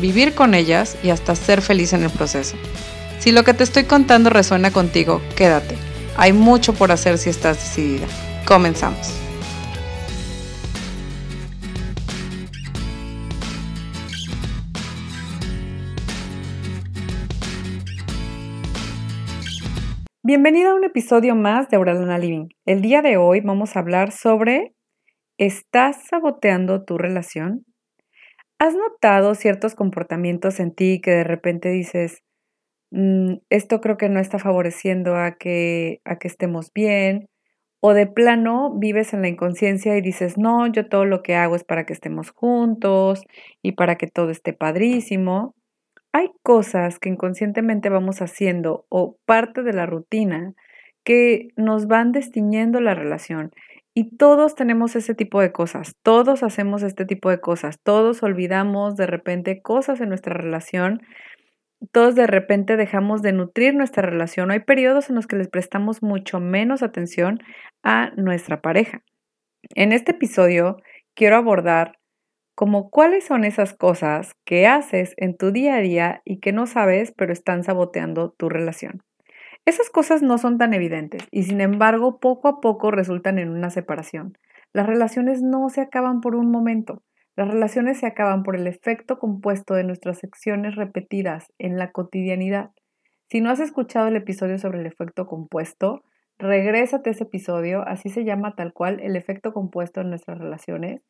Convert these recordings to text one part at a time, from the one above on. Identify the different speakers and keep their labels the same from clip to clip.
Speaker 1: vivir con ellas y hasta ser feliz en el proceso. Si lo que te estoy contando resuena contigo, quédate. Hay mucho por hacer si estás decidida. Comenzamos. Bienvenida a un episodio más de Auralana Living. El día de hoy vamos a hablar sobre ¿Estás saboteando tu relación? ¿Has notado ciertos comportamientos en ti que de repente dices, mm, esto creo que no está favoreciendo a que, a que estemos bien? O de plano vives en la inconsciencia y dices, no, yo todo lo que hago es para que estemos juntos y para que todo esté padrísimo. Hay cosas que inconscientemente vamos haciendo o parte de la rutina que nos van destiñendo la relación y todos tenemos ese tipo de cosas, todos hacemos este tipo de cosas, todos olvidamos de repente cosas en nuestra relación, todos de repente dejamos de nutrir nuestra relación. Hay periodos en los que les prestamos mucho menos atención a nuestra pareja. En este episodio quiero abordar como cuáles son esas cosas que haces en tu día a día y que no sabes pero están saboteando tu relación. Esas cosas no son tan evidentes y sin embargo poco a poco resultan en una separación. Las relaciones no se acaban por un momento. Las relaciones se acaban por el efecto compuesto de nuestras acciones repetidas en la cotidianidad. Si no has escuchado el episodio sobre el efecto compuesto, regrésate a ese episodio, así se llama tal cual el efecto compuesto en nuestras relaciones,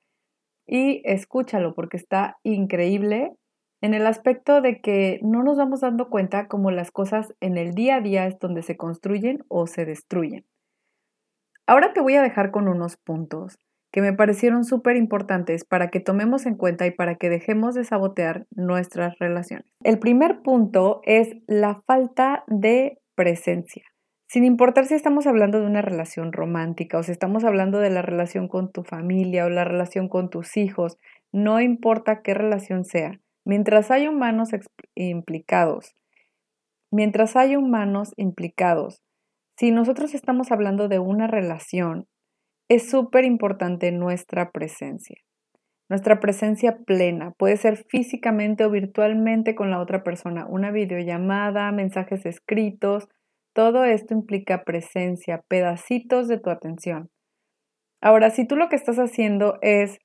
Speaker 1: y escúchalo porque está increíble en el aspecto de que no nos vamos dando cuenta como las cosas en el día a día es donde se construyen o se destruyen. Ahora te voy a dejar con unos puntos que me parecieron súper importantes para que tomemos en cuenta y para que dejemos de sabotear nuestras relaciones. El primer punto es la falta de presencia. Sin importar si estamos hablando de una relación romántica o si estamos hablando de la relación con tu familia o la relación con tus hijos, no importa qué relación sea, Mientras hay humanos implicados, mientras hay humanos implicados, si nosotros estamos hablando de una relación, es súper importante nuestra presencia. Nuestra presencia plena puede ser físicamente o virtualmente con la otra persona, una videollamada, mensajes escritos, todo esto implica presencia, pedacitos de tu atención. Ahora, si tú lo que estás haciendo es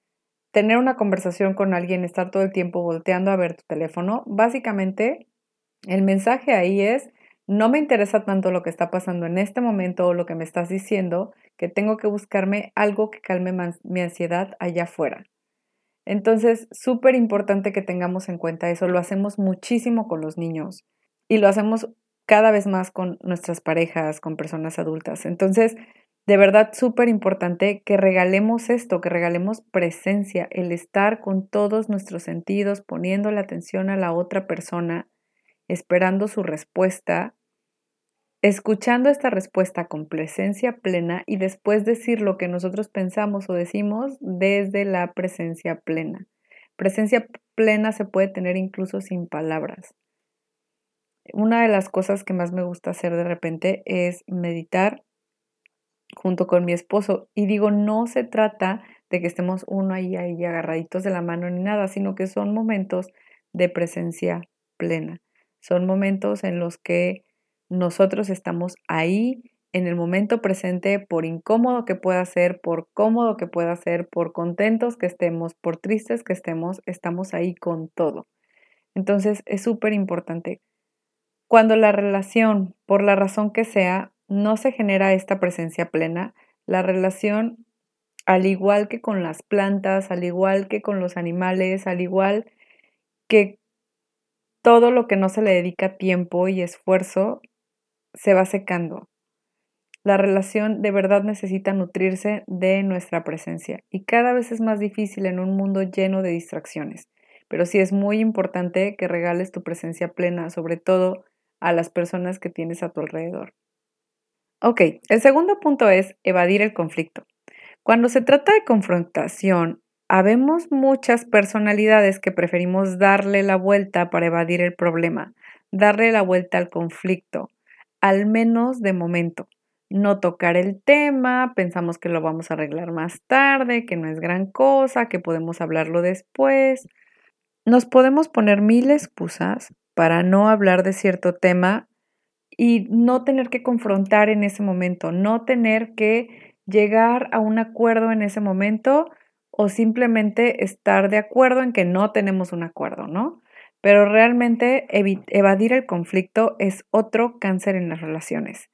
Speaker 1: tener una conversación con alguien, estar todo el tiempo volteando a ver tu teléfono, básicamente el mensaje ahí es, no me interesa tanto lo que está pasando en este momento o lo que me estás diciendo, que tengo que buscarme algo que calme mi ansiedad allá afuera. Entonces, súper importante que tengamos en cuenta eso. Lo hacemos muchísimo con los niños y lo hacemos cada vez más con nuestras parejas, con personas adultas. Entonces, de verdad súper importante que regalemos esto, que regalemos presencia, el estar con todos nuestros sentidos, poniendo la atención a la otra persona, esperando su respuesta, escuchando esta respuesta con presencia plena y después decir lo que nosotros pensamos o decimos desde la presencia plena. Presencia plena se puede tener incluso sin palabras. Una de las cosas que más me gusta hacer de repente es meditar junto con mi esposo. Y digo, no se trata de que estemos uno ahí, ahí agarraditos de la mano ni nada, sino que son momentos de presencia plena. Son momentos en los que nosotros estamos ahí en el momento presente, por incómodo que pueda ser, por cómodo que pueda ser, por contentos que estemos, por tristes que estemos, estamos ahí con todo. Entonces es súper importante. Cuando la relación, por la razón que sea, no se genera esta presencia plena, la relación, al igual que con las plantas, al igual que con los animales, al igual que todo lo que no se le dedica tiempo y esfuerzo, se va secando. La relación de verdad necesita nutrirse de nuestra presencia y cada vez es más difícil en un mundo lleno de distracciones. pero sí es muy importante que regales tu presencia plena, sobre todo a las personas que tienes a tu alrededor. Ok, el segundo punto es evadir el conflicto. Cuando se trata de confrontación, habemos muchas personalidades que preferimos darle la vuelta para evadir el problema, darle la vuelta al conflicto, al menos de momento no tocar el tema, pensamos que lo vamos a arreglar más tarde, que no es gran cosa, que podemos hablarlo después. Nos podemos poner mil excusas para no hablar de cierto tema y no tener que confrontar en ese momento, no tener que llegar a un acuerdo en ese momento o simplemente estar de acuerdo en que no tenemos un acuerdo, ¿no? Pero realmente evadir el conflicto es otro cáncer en las relaciones.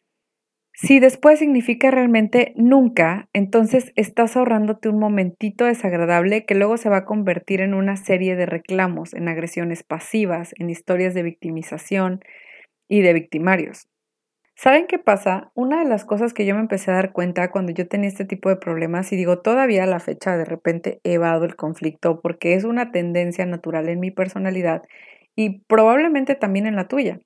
Speaker 1: Si después significa realmente nunca, entonces estás ahorrándote un momentito desagradable que luego se va a convertir en una serie de reclamos, en agresiones pasivas, en historias de victimización y de victimarios. ¿Saben qué pasa? Una de las cosas que yo me empecé a dar cuenta cuando yo tenía este tipo de problemas, y digo, todavía a la fecha de repente evado el conflicto porque es una tendencia natural en mi personalidad y probablemente también en la tuya.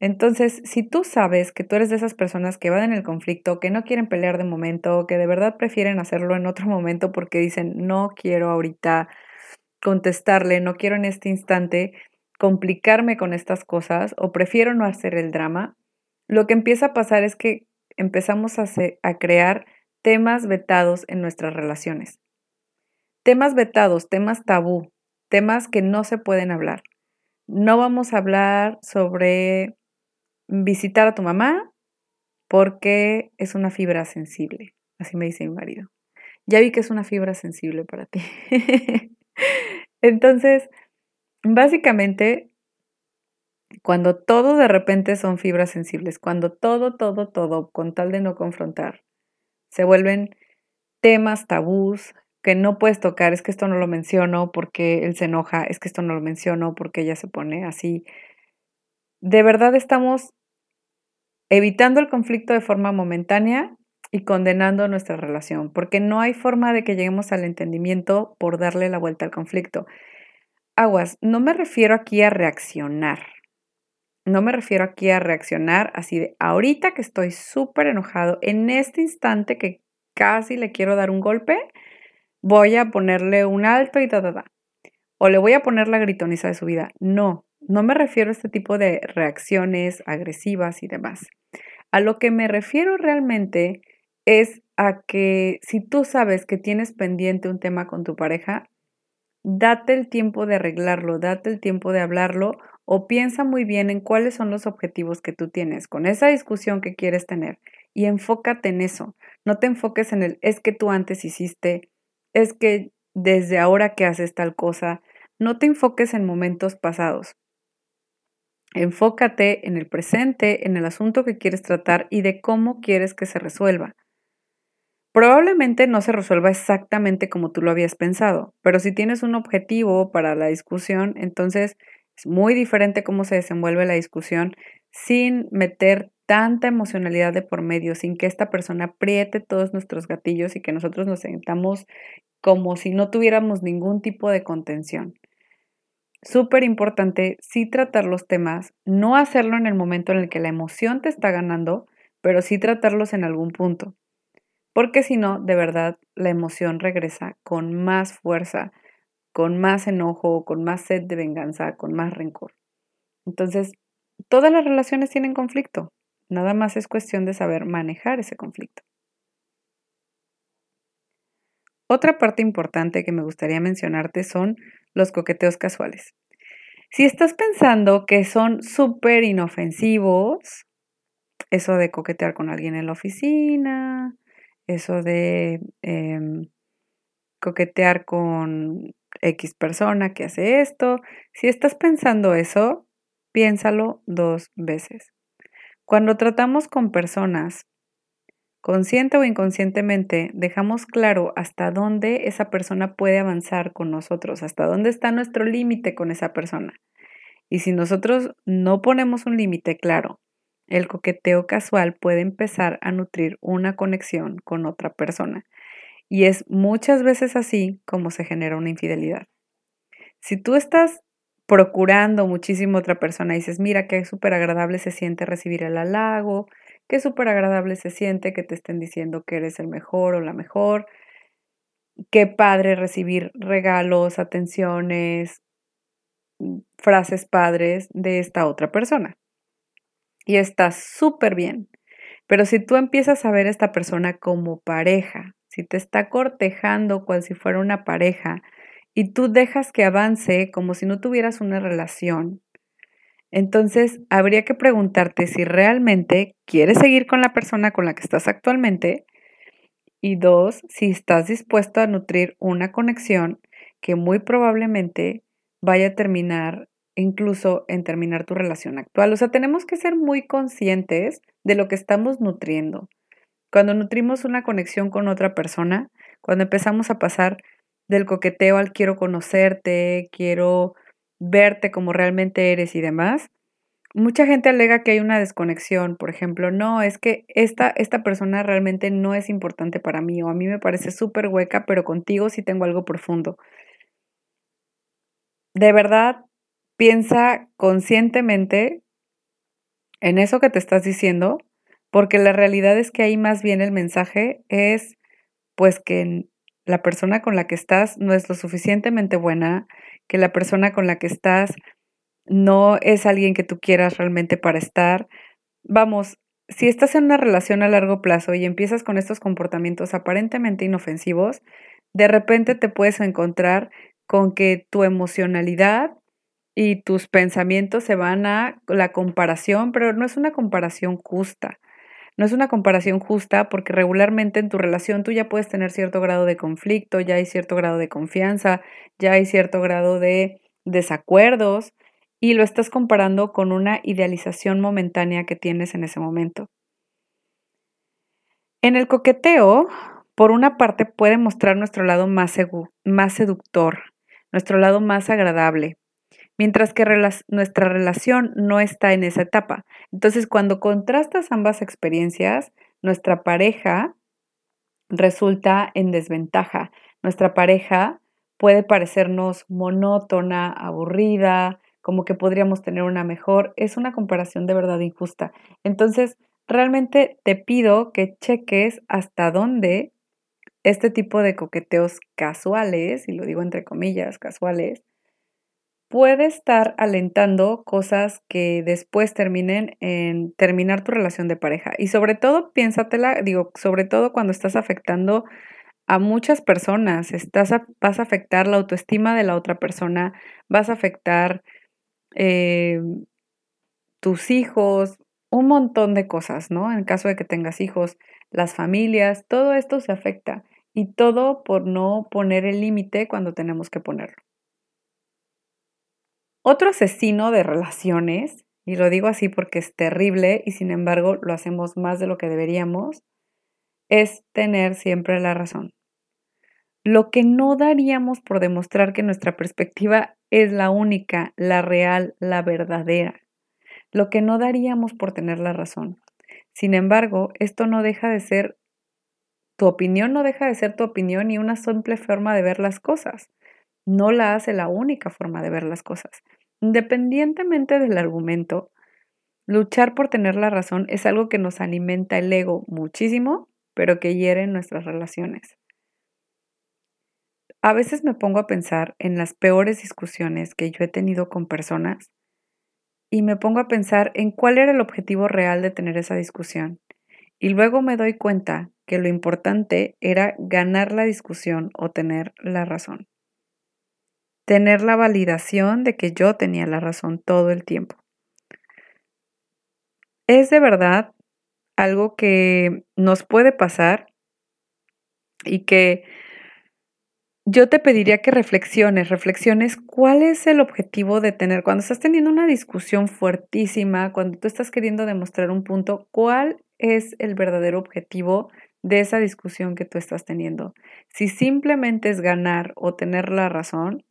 Speaker 1: Entonces, si tú sabes que tú eres de esas personas que van en el conflicto, que no quieren pelear de momento, que de verdad prefieren hacerlo en otro momento porque dicen, no quiero ahorita contestarle, no quiero en este instante complicarme con estas cosas o prefiero no hacer el drama, lo que empieza a pasar es que empezamos a, crear temas vetados en nuestras relaciones. Temas vetados, temas tabú, temas que no se pueden hablar. No vamos a hablar sobre visitar a tu mamá porque es una fibra sensible. Así me dice mi marido. Ya vi que es una fibra sensible para ti. Entonces, básicamente, cuando todo de repente son fibras sensibles, cuando todo, todo, todo, con tal de no confrontar, se vuelven temas tabús que no puedes tocar, es que esto no lo menciono porque él se enoja, es que esto no lo menciono porque ella se pone así, de verdad estamos evitando el conflicto de forma momentánea y condenando nuestra relación, porque no hay forma de que lleguemos al entendimiento por darle la vuelta al conflicto. Aguas, no me refiero aquí a reaccionar. No me refiero aquí a reaccionar así de ahorita que estoy súper enojado, en este instante que casi le quiero dar un golpe, voy a ponerle un alto y da, da, da. O le voy a poner la gritoniza de su vida. No, no me refiero a este tipo de reacciones agresivas y demás. A lo que me refiero realmente es a que si tú sabes que tienes pendiente un tema con tu pareja, date el tiempo de arreglarlo, date el tiempo de hablarlo o piensa muy bien en cuáles son los objetivos que tú tienes con esa discusión que quieres tener y enfócate en eso. No te enfoques en el es que tú antes hiciste, es que desde ahora que haces tal cosa. No te enfoques en momentos pasados. Enfócate en el presente, en el asunto que quieres tratar y de cómo quieres que se resuelva. Probablemente no se resuelva exactamente como tú lo habías pensado, pero si tienes un objetivo para la discusión, entonces es muy diferente cómo se desenvuelve la discusión sin meter tanta emocionalidad de por medio, sin que esta persona apriete todos nuestros gatillos y que nosotros nos sentamos como si no tuviéramos ningún tipo de contención súper importante sí tratar los temas, no hacerlo en el momento en el que la emoción te está ganando, pero sí tratarlos en algún punto. Porque si no, de verdad, la emoción regresa con más fuerza, con más enojo, con más sed de venganza, con más rencor. Entonces, todas las relaciones tienen conflicto. Nada más es cuestión de saber manejar ese conflicto. Otra parte importante que me gustaría mencionarte son los coqueteos casuales. Si estás pensando que son súper inofensivos, eso de coquetear con alguien en la oficina, eso de em, coquetear con X persona que hace esto, si estás pensando eso, piénsalo dos veces. Cuando tratamos con personas Consciente o inconscientemente, dejamos claro hasta dónde esa persona puede avanzar con nosotros, hasta dónde está nuestro límite con esa persona. Y si nosotros no ponemos un límite claro, el coqueteo casual puede empezar a nutrir una conexión con otra persona. Y es muchas veces así como se genera una infidelidad. Si tú estás procurando muchísimo a otra persona y dices, mira, qué súper agradable se siente recibir el halago, qué súper agradable se siente que te estén diciendo que eres el mejor o la mejor, qué padre recibir regalos, atenciones, mm, frases padres de esta otra persona. Y está súper bien. Pero si tú empiezas a ver a esta persona como pareja, si te está cortejando cual si fuera una pareja, y tú dejas que avance como si no tuvieras una relación, entonces habría que preguntarte si realmente quieres seguir con la persona con la que estás actualmente y dos, si estás dispuesto a nutrir una conexión que muy probablemente vaya a terminar incluso en terminar tu relación actual. O sea, tenemos que ser muy conscientes de lo que estamos nutriendo. Cuando nutrimos una conexión con otra persona, cuando empezamos a pasar del coqueteo al quiero conocerte, quiero verte como realmente eres y demás, mucha gente alega que hay una desconexión. Por ejemplo, no, es que esta, esta persona realmente no es importante para mí o a mí me parece súper hueca, pero contigo sí tengo algo profundo. De verdad, piensa conscientemente en eso que te estás diciendo, porque la realidad es que ahí más bien el mensaje es pues que la persona con la que estás no es lo suficientemente buena, que la persona con la que estás no es alguien que tú quieras realmente para estar. Vamos, si estás en una relación a largo plazo y empiezas con estos comportamientos aparentemente inofensivos, de repente te puedes encontrar con que tu emocionalidad y tus pensamientos se van a la comparación, pero no es una comparación justa. No es una comparación justa porque regularmente en tu relación tú ya puedes tener cierto grado de conflicto, ya hay cierto grado de confianza, ya hay cierto grado de desacuerdos y lo estás comparando con una idealización momentánea que tienes en ese momento. En el coqueteo, por una parte, puede mostrar nuestro lado más, más seductor, nuestro lado más agradable, mientras que nuestra relación no está en esa etapa. Entonces, cuando contrastas ambas experiencias, nuestra pareja resulta en desventaja. Nuestra pareja puede parecernos monótona, aburrida, como que podríamos tener una mejor. Es una comparación de verdad injusta. Entonces, realmente te pido que cheques hasta dónde este tipo de coqueteos casuales, y lo digo entre comillas, casuales, puede estar alentando cosas que después terminen en terminar tu relación de pareja. Y sobre todo, piénsatela, digo, sobre todo cuando estás afectando a muchas personas, estás vas a afectar la autoestima de la otra persona, vas a afectar eh, tus hijos, un montón de cosas, ¿no? En caso de que tengas hijos, las familias, todo esto se afecta y todo por no poner el límite cuando tenemos que ponerlo. Otro asesino de relaciones, y lo digo así porque es terrible y sin embargo lo hacemos más de lo que deberíamos, es tener siempre la razón. Lo que no daríamos por demostrar que nuestra perspectiva es la única, la real, la verdadera. Lo que no daríamos por tener la razón. Sin embargo, esto no deja de ser, tu opinión no deja de ser tu opinión y una simple forma de ver las cosas. No la hace la única forma de ver las cosas. Independientemente del argumento, luchar por tener la razón es algo que nos alimenta el ego muchísimo, pero que hiere nuestras relaciones. A veces me pongo a pensar en las peores discusiones que yo he tenido con personas y me pongo a pensar en cuál era el objetivo real de tener esa discusión. Y luego me doy cuenta que lo importante era ganar la discusión o tener la razón tener la validación de que yo tenía la razón todo el tiempo. Es de verdad algo que nos puede pasar y que yo te pediría que reflexiones, reflexiones cuál es el objetivo de tener, cuando estás teniendo una discusión fuertísima, cuando tú estás queriendo demostrar un punto, cuál es el verdadero objetivo de esa discusión que tú estás teniendo. Si simplemente es ganar o tener la razón,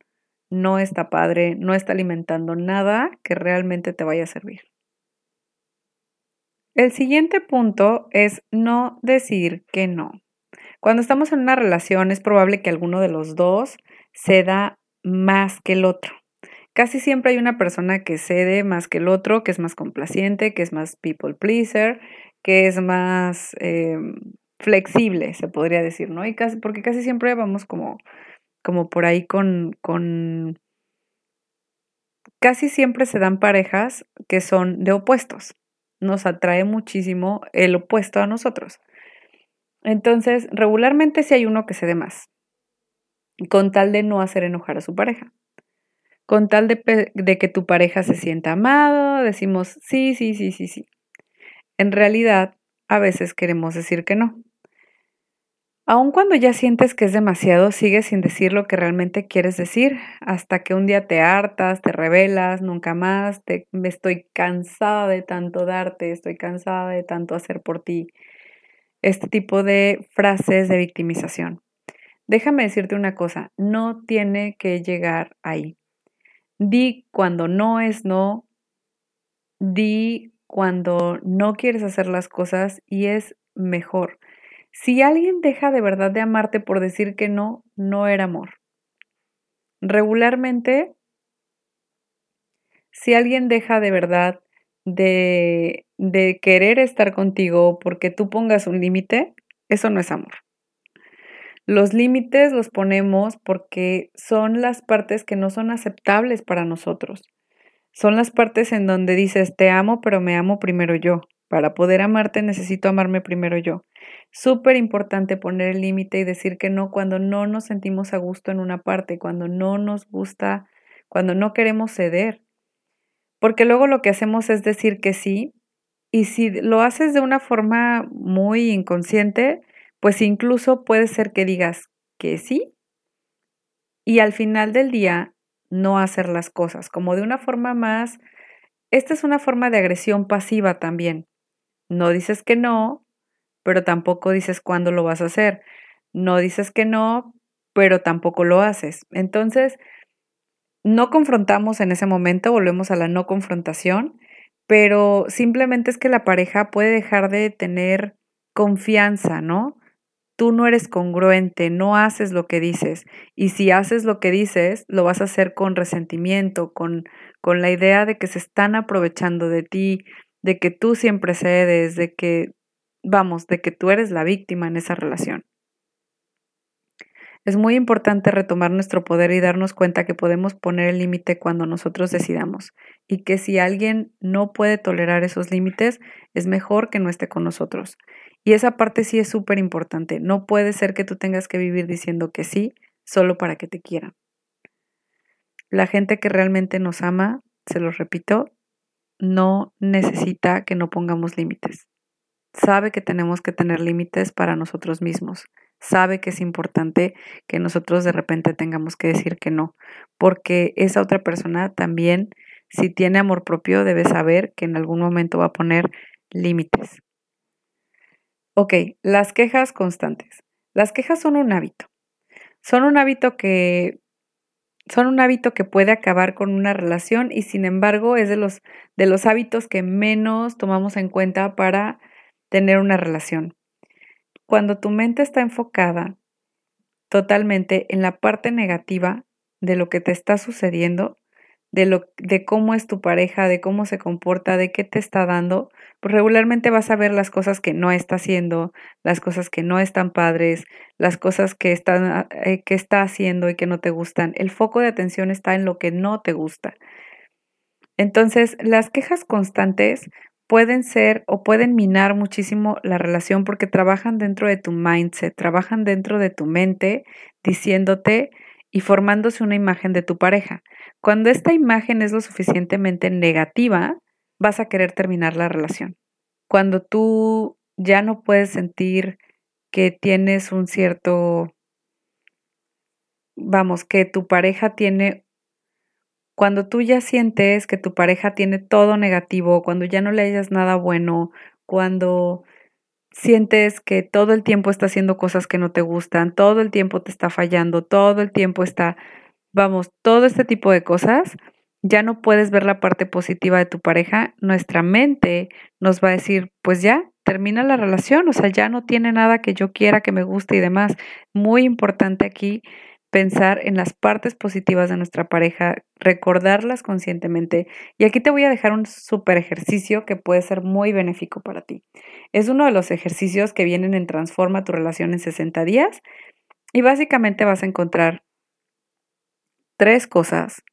Speaker 1: no está padre, no está alimentando nada que realmente te vaya a servir. El siguiente punto es no decir que no. Cuando estamos en una relación es probable que alguno de los dos ceda más que el otro. Casi siempre hay una persona que cede más que el otro, que es más complaciente, que es más people pleaser, que es más eh, flexible, se podría decir, ¿no? Y casi, porque casi siempre vamos como, como por ahí con, con... Casi siempre se dan parejas que son de opuestos. Nos atrae muchísimo el opuesto a nosotros. Entonces, regularmente si hay uno que cede más, con tal de no hacer enojar a su pareja con tal de, que tu pareja se sienta amado, decimos sí, sí, sí, sí, sí. En realidad, a veces queremos decir que no. Aun cuando ya sientes que es demasiado, sigues sin decir lo que realmente quieres decir, hasta que un día te hartas, te rebelas, nunca más, te, me estoy cansada de tanto darte, estoy cansada de tanto hacer por ti. Este tipo de frases de victimización. Déjame decirte una cosa, no tiene que llegar ahí. Di cuando no es no. Di cuando no quieres hacer las cosas y es mejor. Si alguien deja de verdad de amarte por decir que no, no era amor. Regularmente, si alguien deja de verdad de, de querer estar contigo porque tú pongas un límite, eso no es amor. Los límites los ponemos porque son las partes que no son aceptables para nosotros. Son las partes en donde dices, te amo, pero me amo primero yo. Para poder amarte necesito amarme primero yo. Súper importante poner el límite y decir que no cuando no nos sentimos a gusto en una parte, cuando no nos gusta, cuando no queremos ceder. Porque luego lo que hacemos es decir que sí y si lo haces de una forma muy inconsciente, pues incluso puede ser que digas que sí y al final del día no hacer las cosas, como de una forma más, esta es una forma de agresión pasiva también. No dices que no, pero tampoco dices cuándo lo vas a hacer. No dices que no, pero tampoco lo haces. Entonces, no confrontamos en ese momento, volvemos a la no confrontación, pero simplemente es que la pareja puede dejar de tener confianza, ¿no? tú no eres congruente, no haces lo que dices. Y si haces lo que dices, lo vas a hacer con resentimiento, con, con la idea de que se están aprovechando de ti, de que tú siempre cedes, de que, vamos, de que tú eres la víctima en esa relación. Es muy importante retomar nuestro poder y darnos cuenta que podemos poner el límite cuando nosotros decidamos y que si alguien no puede tolerar esos límites, es mejor que no esté con nosotros. Y esa parte sí es súper importante. No puede ser que tú tengas que vivir diciendo que sí solo para que te quieran. La gente que realmente nos ama, se lo repito, no necesita que no pongamos límites. Sabe que tenemos que tener límites para nosotros mismos. Sabe que es importante que nosotros de repente tengamos que decir que no, porque esa otra persona también, si tiene amor propio, debe saber que en algún momento va a poner límites. Ok, las quejas constantes. Las quejas son un hábito. Son un hábito que son un hábito que puede acabar con una relación y sin embargo es de los, de los hábitos que menos tomamos en cuenta para tener una relación. Cuando tu mente está enfocada totalmente en la parte negativa de lo que te está sucediendo, de, lo, de cómo es tu pareja, de cómo se comporta, de qué te está dando, pues regularmente vas a ver las cosas que no está haciendo, las cosas que no están padres, las cosas que, están, eh, que está haciendo y que no te gustan. El foco de atención está en lo que no te gusta. Entonces, las quejas constantes pueden ser o pueden minar muchísimo la relación porque trabajan dentro de tu mindset, trabajan dentro de tu mente diciéndote y formándose una imagen de tu pareja. Cuando esta imagen es lo suficientemente negativa, vas a querer terminar la relación. Cuando tú ya no puedes sentir que tienes un cierto, vamos, que tu pareja tiene, cuando tú ya sientes que tu pareja tiene todo negativo, cuando ya no le hayas nada bueno, cuando sientes que todo el tiempo está haciendo cosas que no te gustan, todo el tiempo te está fallando, todo el tiempo está, vamos, todo este tipo de cosas, ya no puedes ver la parte positiva de tu pareja, nuestra mente nos va a decir, pues ya, termina la relación, o sea, ya no tiene nada que yo quiera, que me guste y demás. Muy importante aquí pensar en las partes positivas de nuestra pareja, recordarlas conscientemente. Y aquí te voy a dejar un súper ejercicio que puede ser muy benéfico para ti. Es uno de los ejercicios que vienen en Transforma tu relación en 60 días y básicamente vas a encontrar tres cosas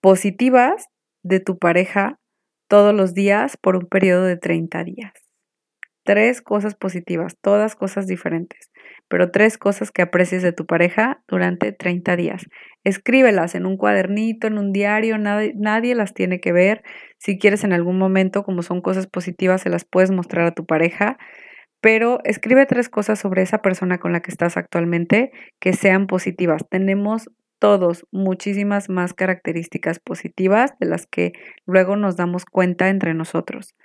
Speaker 1: positivas de tu pareja todos los días por un periodo de 30 días. Tres cosas positivas, todas cosas diferentes pero tres cosas que aprecies de tu pareja durante 30 días. Escríbelas en un cuadernito, en un diario, nadie, nadie, las tiene que ver. Si quieres en algún momento, como son cosas positivas, se las puedes mostrar a tu pareja, pero escribe tres cosas sobre esa persona con la que estás actualmente que sean positivas. Tenemos todos muchísimas más características positivas de las que luego nos damos cuenta entre nosotros.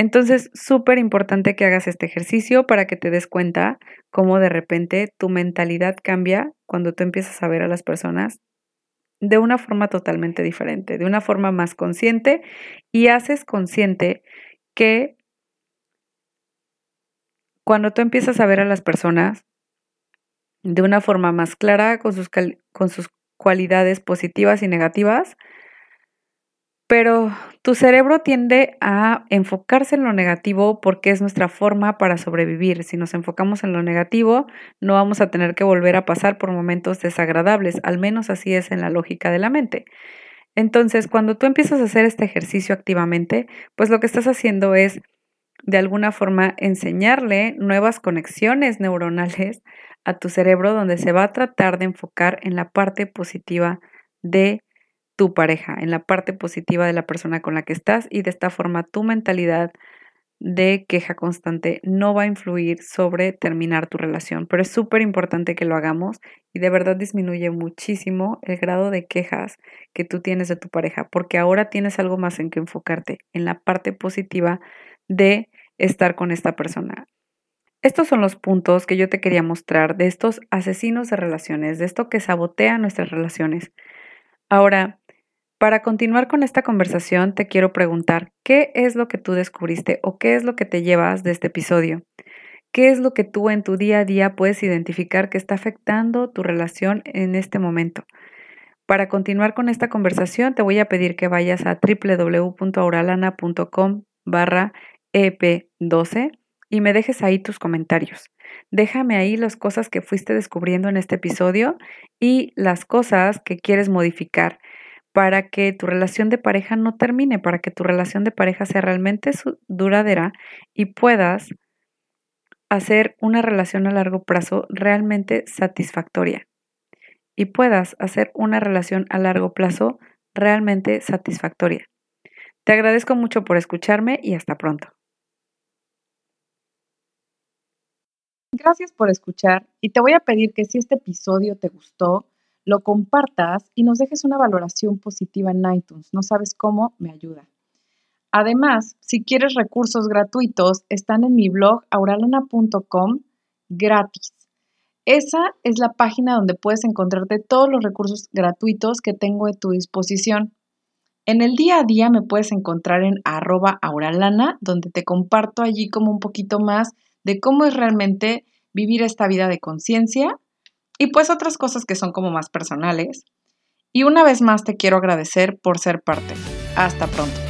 Speaker 1: Entonces, súper importante que hagas este ejercicio para que te des cuenta cómo de repente tu mentalidad cambia cuando tú empiezas a ver a las personas de una forma totalmente diferente, de una forma más consciente y haces consciente que cuando tú empiezas a ver a las personas de una forma más clara, con sus, con sus cualidades positivas y negativas, pero tu cerebro tiende a enfocarse en lo negativo porque es nuestra forma para sobrevivir. Si nos enfocamos en lo negativo, no vamos a tener que volver a pasar por momentos desagradables, al menos así es en la lógica de la mente. Entonces, cuando tú empiezas a hacer este ejercicio activamente, pues lo que estás haciendo es de alguna forma enseñarle nuevas conexiones neuronales a tu cerebro donde se va a tratar de enfocar en la parte positiva de tu pareja, en la parte positiva de la persona con la que estás y de esta forma tu mentalidad de queja constante no va a influir sobre terminar tu relación, pero es súper importante que lo hagamos y de verdad disminuye muchísimo el grado de quejas que tú tienes de tu pareja, porque ahora tienes algo más en que enfocarte, en la parte positiva de estar con esta persona. Estos son los puntos que yo te quería mostrar de estos asesinos de relaciones, de esto que sabotea nuestras relaciones. Ahora, para continuar con esta conversación, te quiero preguntar, ¿qué es lo que tú descubriste o qué es lo que te llevas de este episodio? ¿Qué es lo que tú en tu día a día puedes identificar que está afectando tu relación en este momento? Para continuar con esta conversación, te voy a pedir que vayas a www.auralana.com barra EP12 y me dejes ahí tus comentarios. Déjame ahí las cosas que fuiste descubriendo en este episodio y las cosas que quieres modificar para que tu relación de pareja no termine, para que tu relación de pareja sea realmente duradera y puedas hacer una relación a largo plazo realmente satisfactoria. Y puedas hacer una relación a largo plazo realmente satisfactoria. Te agradezco mucho por escucharme y hasta pronto. Gracias por escuchar y te voy a pedir que si este episodio te gustó, lo compartas y nos dejes una valoración positiva en iTunes. No sabes cómo, me ayuda. Además, si quieres recursos gratuitos, están en mi blog auralana.com gratis. Esa es la página donde puedes encontrarte todos los recursos gratuitos que tengo a tu disposición. En el día a día me puedes encontrar en arroba auralana, donde te comparto allí como un poquito más de cómo es realmente vivir esta vida de conciencia y pues otras cosas que son como más personales. Y una vez más te quiero agradecer por ser parte. Hasta pronto.